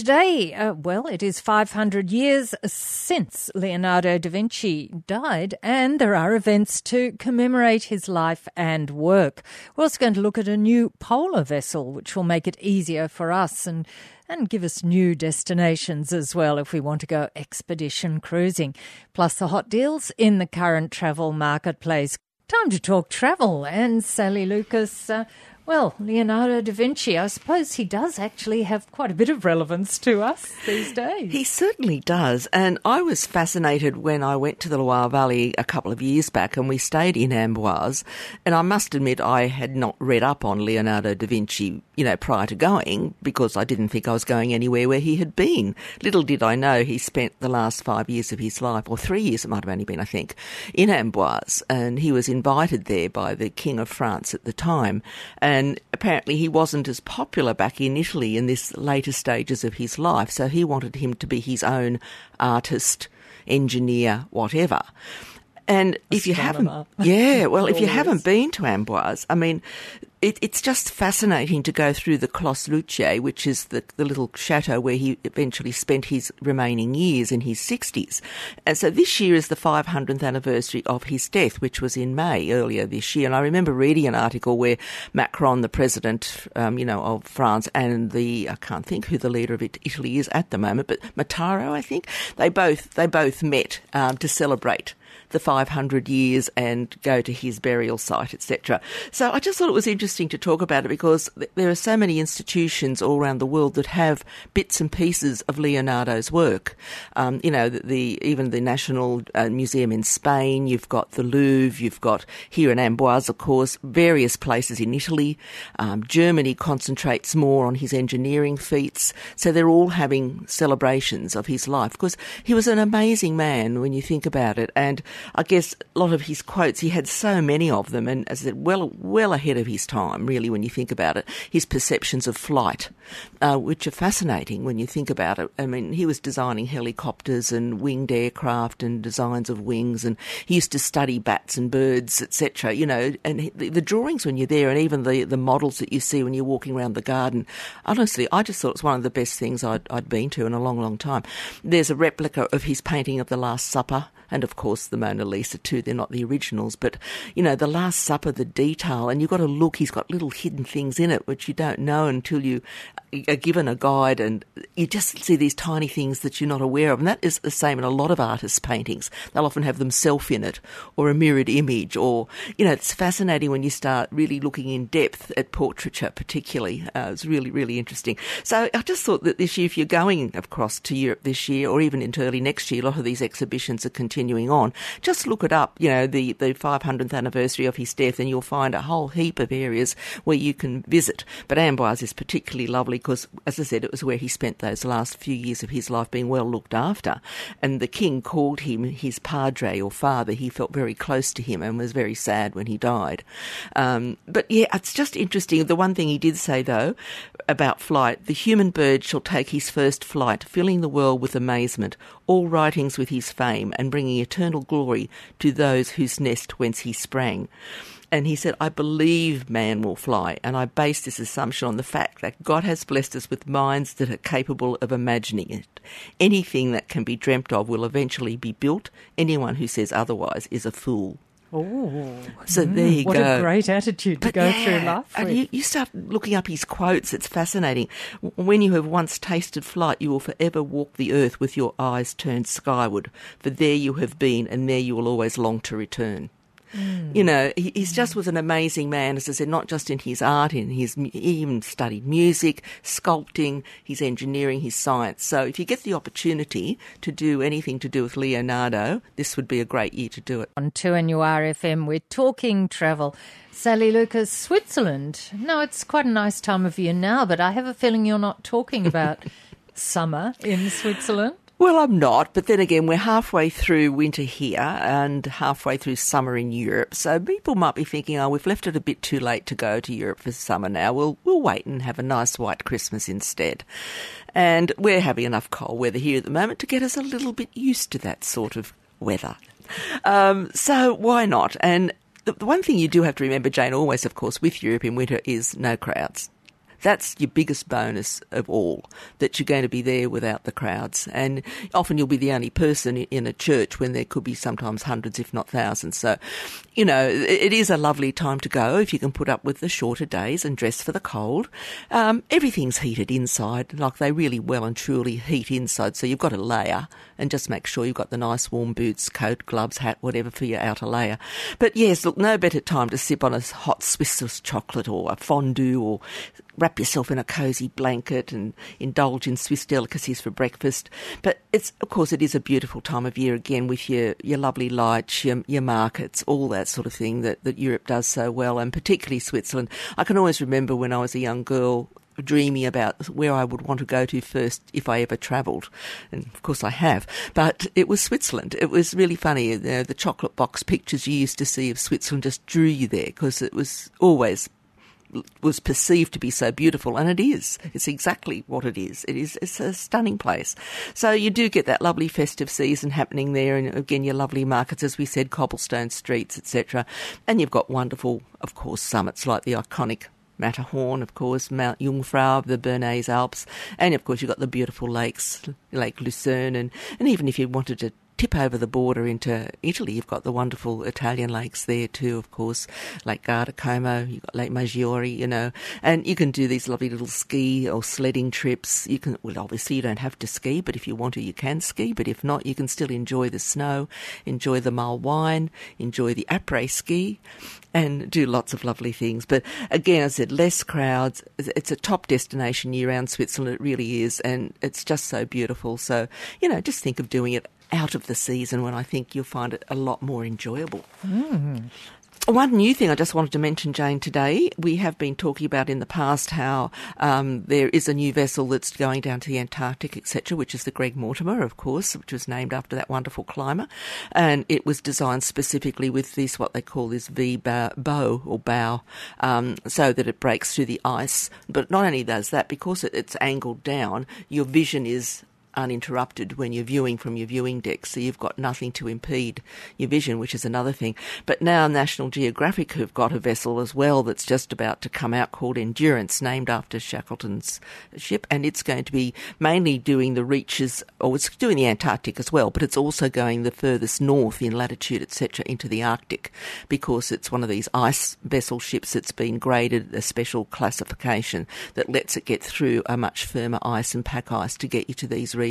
today, uh, well, it is 500 years since Leonardo da Vinci died, and there are events to commemorate his life and work. We're also going to look at a new polar vessel, which will make it easier for us and and give us new destinations as well if we want to go expedition cruising. Plus the hot deals in the current travel marketplace. Time to talk travel. And Sally Lucas, uh, well, Leonardo da Vinci, I suppose he does actually have quite a bit of relevance to us these days. He certainly does. And I was fascinated when I went to the Loire Valley a couple of years back and we stayed in Amboise. And I must admit, I had not read up on Leonardo da Vinci, you know, prior to going because I didn't think I was going anywhere where he had been. Little did I know he spent the last five years of his life, or three years it might have only been, I think, in Amboise. And he was invited there by the King of France at the time. And and apparently he wasn't as popular back in Italy in this later stages of his life, so he wanted him to be his own artist, engineer, whatever. And if you haven't, yeah, well, if you haven't been to Amboise, I mean, it, it's just fascinating to go through the Clos Luce, which is the, the little chateau where he eventually spent his remaining years in his 60s. And so this year is the 500th anniversary of his death, which was in May earlier this year. And I remember reading an article where Macron, the president, um, you know, of France, and the I can't think who the leader of Italy is at the moment, but Mattaro, I think they both they both met um, to celebrate the 500 years and go to his burial site, etc. So I just thought it was interesting to talk about it because there are so many institutions all around the world that have bits and pieces of Leonardo's work. Um, you know, the, the, even the National uh, Museum in Spain, you've got the Louvre, you've got here in Amboise, of course, various places in Italy. Um, Germany concentrates more on his engineering feats, so they're all having celebrations of his life because he was an amazing man when you think about it, and I guess a lot of his quotes, he had so many of them, and as I said, well, well ahead of his time, really, when you think about it. His perceptions of flight, uh, which are fascinating when you think about it. I mean, he was designing helicopters and winged aircraft and designs of wings, and he used to study bats and birds, etc. You know, and the, the drawings when you're there, and even the, the models that you see when you're walking around the garden. Honestly, I just thought it was one of the best things I'd, I'd been to in a long, long time. There's a replica of his painting of the Last Supper and of course the Mona Lisa too. They're not the originals, but you know, the Last Supper, the detail, and you've got to look. He's got little hidden things in it which you don't know until you are given a guide, and you just see these tiny things that you're not aware of. And that is the same in a lot of artists' paintings. They'll often have themselves in it, or a mirrored image, or you know, it's fascinating when you start really looking in depth at portraiture, particularly. Uh, it's really, really interesting. So I just thought that this year, if you're going across to Europe this year, or even into early next year, a lot of these exhibitions are continuing continuing on. Just look it up, you know, the, the 500th anniversary of his death, and you'll find a whole heap of areas where you can visit. But Amboise is particularly lovely because, as I said, it was where he spent those last few years of his life being well looked after. And the king called him his padre or father. He felt very close to him and was very sad when he died. Um, but yeah, it's just interesting. The one thing he did say, though, about flight the human bird shall take his first flight, filling the world with amazement, all writings with his fame, and bringing eternal glory to those whose nest whence he sprang. And he said, I believe man will fly, and I base this assumption on the fact that God has blessed us with minds that are capable of imagining it. Anything that can be dreamt of will eventually be built. Anyone who says otherwise is a fool. Oh, so there mm, you what go. What a great attitude to but go yeah, through life and you, you, start looking up his quotes. It's fascinating. When you have once tasted flight, you will forever walk the earth with your eyes turned skyward. For there you have been, and there you will always long to return. Mm. You know, he, he's just was an amazing man, as I said, not just in his art, in his he even studied music, sculpting, his engineering, his science. So if you get the opportunity to do anything to do with Leonardo, this would be a great year to do it. On 2NURFM, we're talking travel. Sally Lucas, Switzerland. No, it's quite a nice time of year now, but I have a feeling you're not talking about summer in Switzerland. Well, I'm not, but then again, we're halfway through winter here and halfway through summer in Europe. So people might be thinking, "Oh, we've left it a bit too late to go to Europe for summer now. We'll we'll wait and have a nice white Christmas instead." And we're having enough cold weather here at the moment to get us a little bit used to that sort of weather. Um, so why not? And the, the one thing you do have to remember, Jane, always, of course, with Europe in winter is no crowds That's your biggest bonus of all, that you're going to be there without the crowds. And often you'll be the only person in a church when there could be sometimes hundreds, if not thousands. So, you know, it is a lovely time to go if you can put up with the shorter days and dress for the cold. Um, everything's heated inside, like they really well and truly heat inside. So you've got a layer and just make sure you've got the nice warm boots, coat, gloves, hat, whatever for your outer layer. But yes, look, no better time to sip on a hot Swiss chocolate or a fondue or wrap yourself in a cosy blanket and indulge in Swiss delicacies for breakfast. But it's, of course, it is a beautiful time of year again with your, your lovely lights, your, your markets, all that sort of thing that, that Europe does so well, and particularly Switzerland. I can always remember when I was a young girl dreamy about where I would want to go to first if I ever travelled. And of course I have. But it was Switzerland. It was really funny. You know, the chocolate box pictures you used to see of Switzerland just drew you there because it was always was perceived to be so beautiful, and it is. It's exactly what it is. It is. It's a stunning place. So you do get that lovely festive season happening there, and again your lovely markets, as we said, cobblestone streets, etc. And you've got wonderful, of course, summits like the iconic Matterhorn, of course, Mount Jungfrau, of the Bernese Alps, and of course you've got the beautiful lakes, Lake Lucerne, and, and even if you wanted to tip over the border into Italy, you've got the wonderful Italian lakes there too, of course, Lake Garda Como, you've got Lake Maggiore, you know, and you can do these lovely little ski or sledding trips. You can, well, obviously you don't have to ski, but if you want to, you can ski, but if not, you can still enjoy the snow, enjoy the mulled wine, enjoy the après ski, and do lots of lovely things. But again, I said, less crowds. It's a top destination year round Switzerland. It really is. And it's just so beautiful. So, you know, just think of doing it out of the season when I think you'll find it a lot more enjoyable. Mm. One new thing I just wanted to mention, Jane, today, we have been talking about in the past how um, there is a new vessel that's going down to the Antarctic, etc., which is the Greg Mortimer, of course, which was named after that wonderful climber. And it was designed specifically with this, what they call this V bow or bow, um, so that it breaks through the ice. But not only does that, because it's angled down, your vision is uninterrupted when you're viewing from your viewing deck, so you've got nothing to impede your vision, which is another thing. But now National Geographic have got a vessel as well that's just about to come out called Endurance, named after Shackleton's ship, and it's going to be mainly doing the reaches, or it's doing the Antarctic as well, but it's also going the furthest north in latitude, etc., into the Arctic, because it's one of these ice vessel ships that's been graded a special classification that lets it get through a much firmer ice and pack ice to get you to these regions.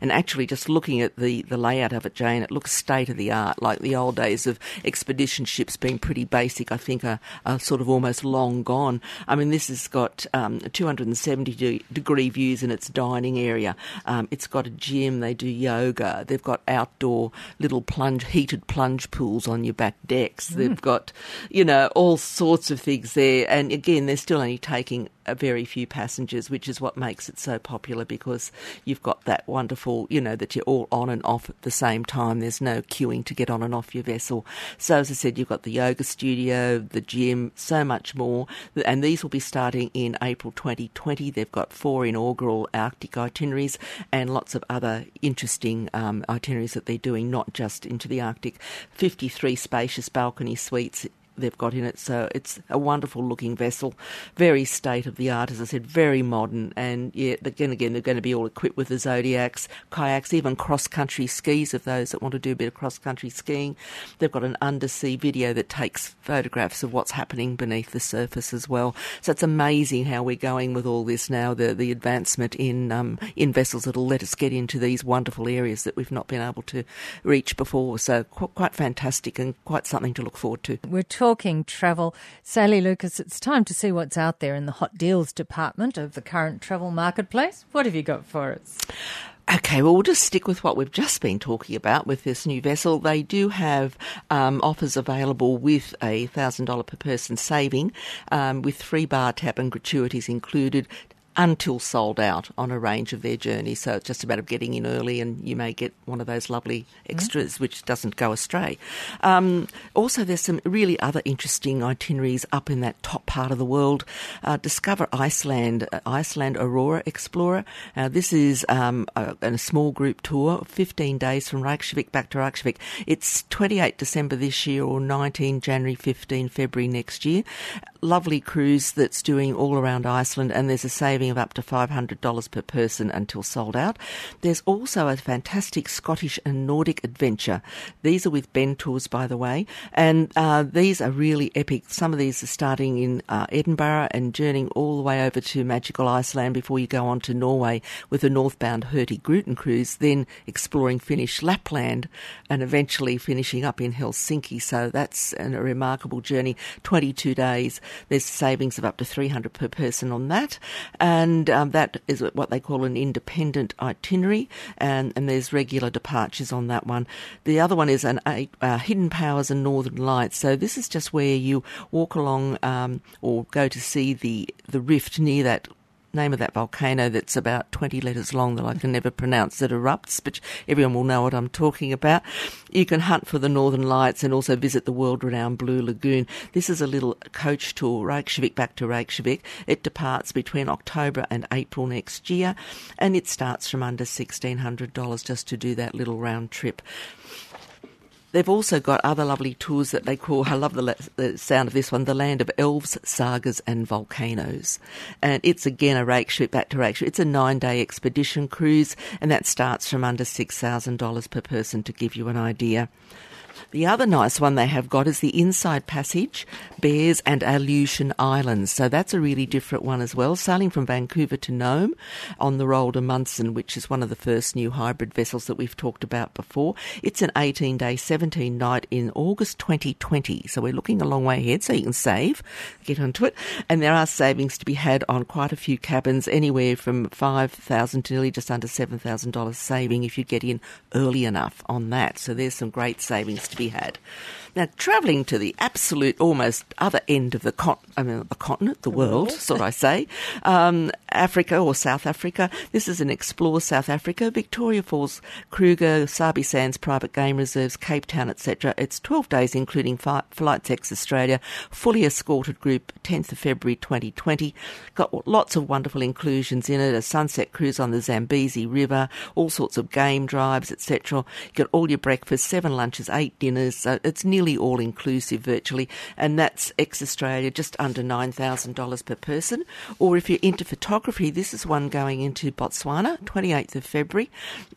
And actually, just looking at the, the layout of it, Jane, it looks state of the art, like the old days of expedition ships being pretty basic, I think are, are sort of almost long gone. I mean, this has got um, 270 degree views in its dining area. Um, it's got a gym, they do yoga, they've got outdoor little plunge, heated plunge pools on your back decks. Mm. They've got, you know, all sorts of things there. And again, they're still only taking a very few passengers, which is what makes it so popular because you've got that wonderful, you know, that you're all on and off at the same time. There's no queuing to get on and off your vessel. So, as I said, you've got the yoga studio, the gym, so much more. And these will be starting in April 2020. They've got four inaugural Arctic itineraries and lots of other interesting um, itineraries that they're doing, not just into the Arctic. 53 spacious balcony suites they've got in it. So it's a wonderful looking vessel, very state of the art, as I said, very modern. And yeah, again, again, they're going to be all equipped with the Zodiacs, kayaks, even cross country skis of those that want to do a bit of cross country skiing. They've got an undersea video that takes photographs of what's happening beneath the surface as well. So it's amazing how we're going with all this now, the, the advancement in, um, in vessels that'll let us get into these wonderful areas that we've not been able to reach before. So qu- quite fantastic and quite something to look forward to. We're talking travel. Sally Lucas, it's time to see what's out there in the hot deals department of the current travel marketplace. What have you got for us? Okay, well, we'll just stick with what we've just been talking about with this new vessel. They do have um, offers available with a $1,000 per person saving, um, with free bar tab and gratuities included until sold out on a range of their journeys. So it's just a matter of getting in early, and you may get one of those lovely extras, mm. which doesn't go astray. Um, also, there's some really other interesting itineraries up in that top part of the world. Uh, discover Iceland, uh, Iceland Aurora Explorer. Now, this is um, a, a, small group tour, 15 days from Reykjavik back to Reykjavik. It's 28 December this year or 19 January, 15 February next year. Lovely cruise that's doing all around Iceland, and there's a saving of up to $500 per person until sold out. There's also a fantastic Scottish and Nordic adventure. These are with Ben Tours, by the way, and uh, these are really epic. Some of these are starting in uh, Edinburgh and journeying all the way over to magical Iceland before you go on to Norway with a northbound Hurtigruten Gruten cruise, then exploring Finnish Lapland and eventually finishing up in Helsinki. So that's a remarkable journey, 22 days. There's savings of up to 300 per person on that. And um, that is what they call an independent itinerary. And, and there's regular departures on that one. The other one is an uh, Hidden Powers and Northern Lights. So this is just where you walk along um, or go to see the, the rift near that name of that volcano that's about 20 letters long that I can never pronounce that erupts, but everyone will know what I'm talking about. You can hunt for the northern lights and also visit the world renowned Blue Lagoon. This is a little coach tour, Reykjavik back to Reykjavik. It departs between October and April next year and it starts from under $1,600 just to do that little round trip. They've also got other lovely tours that they call, I love the, the, sound of this one, The Land of Elves, Sagas and Volcanoes. And it's again a Reykjavik back to Reykjavik. It's a nine day expedition cruise and that starts from under $6,000 per person to give you an idea. The other nice one they have got is the Inside Passage, Bears and Aleutian Islands. So that's a really different one as well, sailing from Vancouver to Nome on the Roald Amundsen, which is one of the first new hybrid vessels that we've talked about before. It's an 18 day, 17 night in August 2020. So we're looking a long way ahead, so you can save, get onto it. And there are savings to be had on quite a few cabins, anywhere from 5000 to nearly just under $7,000 saving if you get in early enough on that. So there's some great savings to be had. Now, travelling to the absolute almost other end of the, con- I mean, the continent, the, the world, world. sort I say, um, Africa or South Africa. This is an Explore South Africa, Victoria Falls, Kruger, Sabi Sands Private Game Reserves, Cape Town, etc. It's 12 days, including fi- Flights Ex Australia, fully escorted group, 10th of February 2020. Got lots of wonderful inclusions in it, a sunset cruise on the Zambezi River, all sorts of game drives, etc. You got all your breakfast, seven lunches, eight dinners. So it's nearly nearly all inclusive virtually, and that's ex Australia just under $9,000 per person. Or if you're into photography, this is one going into Botswana, 28th of February,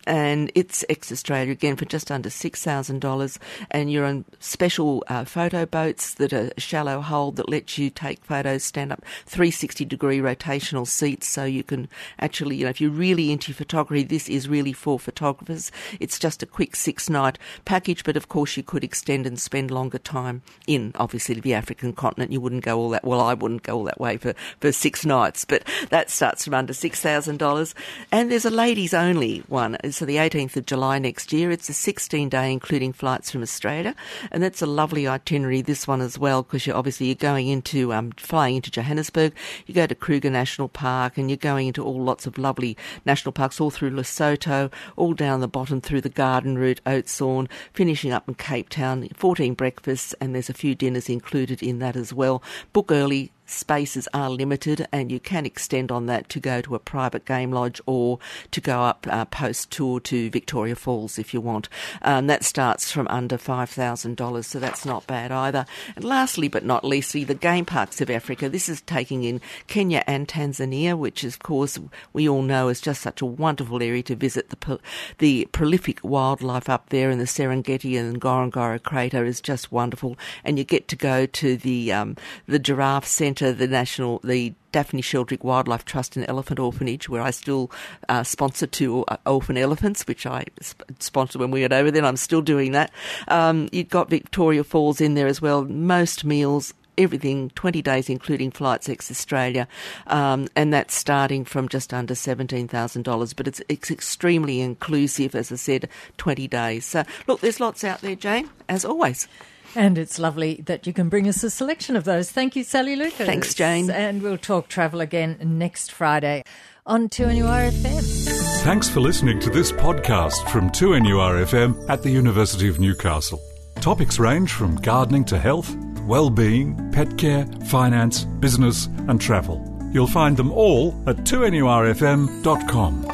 and it's ex Australia again for just under $6,000. And you're on special uh, photo boats that are shallow hull that let you take photos, stand up 360 degree rotational seats so you can actually, you know, if you're really into photography, this is really for photographers. It's just a quick six night package, but of course you could extend and spend spend longer time in, obviously, to the African continent. You wouldn't go all that, well, I wouldn't go all that way for, for six nights, but that starts from under $6,000. And there's a ladies only one. So the 18th of July next year, it's a 16 day, including flights from Australia. And that's a lovely itinerary, this one as well, because you're obviously you're going into, um, flying into Johannesburg, you go to Kruger National Park, and you're going into all lots of lovely national parks all through Lesotho, all down the bottom through the garden route, Oudtshoorn, finishing up in Cape Town, 14 breakfasts, and there's a few dinners included in that as well. Book early, spaces are limited and you can extend on that to go to a private game lodge or to go up uh, post tour to Victoria Falls if you want. Um, that starts from under $5,000, so that's not bad either. And lastly but not leastly, the game parks of Africa. This is taking in Kenya and Tanzania, which of course we all know is just such a wonderful area to visit. The, the prolific wildlife up there in the Serengeti and Ngorongoro crater is just wonderful. And you get to go to the, um, the giraffe centre the national, the Daphne Sheldrick Wildlife Trust and Elephant Orphanage, where I still uh, sponsor two uh, orphan elephants, which I sp- sponsored when we went over there. And I'm still doing that. Um, you've got Victoria Falls in there as well. Most meals everything, 20 days, including flights ex Australia, um, and that's starting from just under $17,000. But it's, it's extremely inclusive, as I said, 20 days. So, look, there's lots out there, Jane, as always. And it's lovely that you can bring us a selection of those. Thank you, Sally Lucas. Thanks, Jane. And we'll talk travel again next Friday on 2NURFM. Thanks for listening to this podcast from 2NURFM at the University of Newcastle. Topics range from gardening to health, well-being, pet care, finance, business and travel. You'll find them all at 2NURFM.com.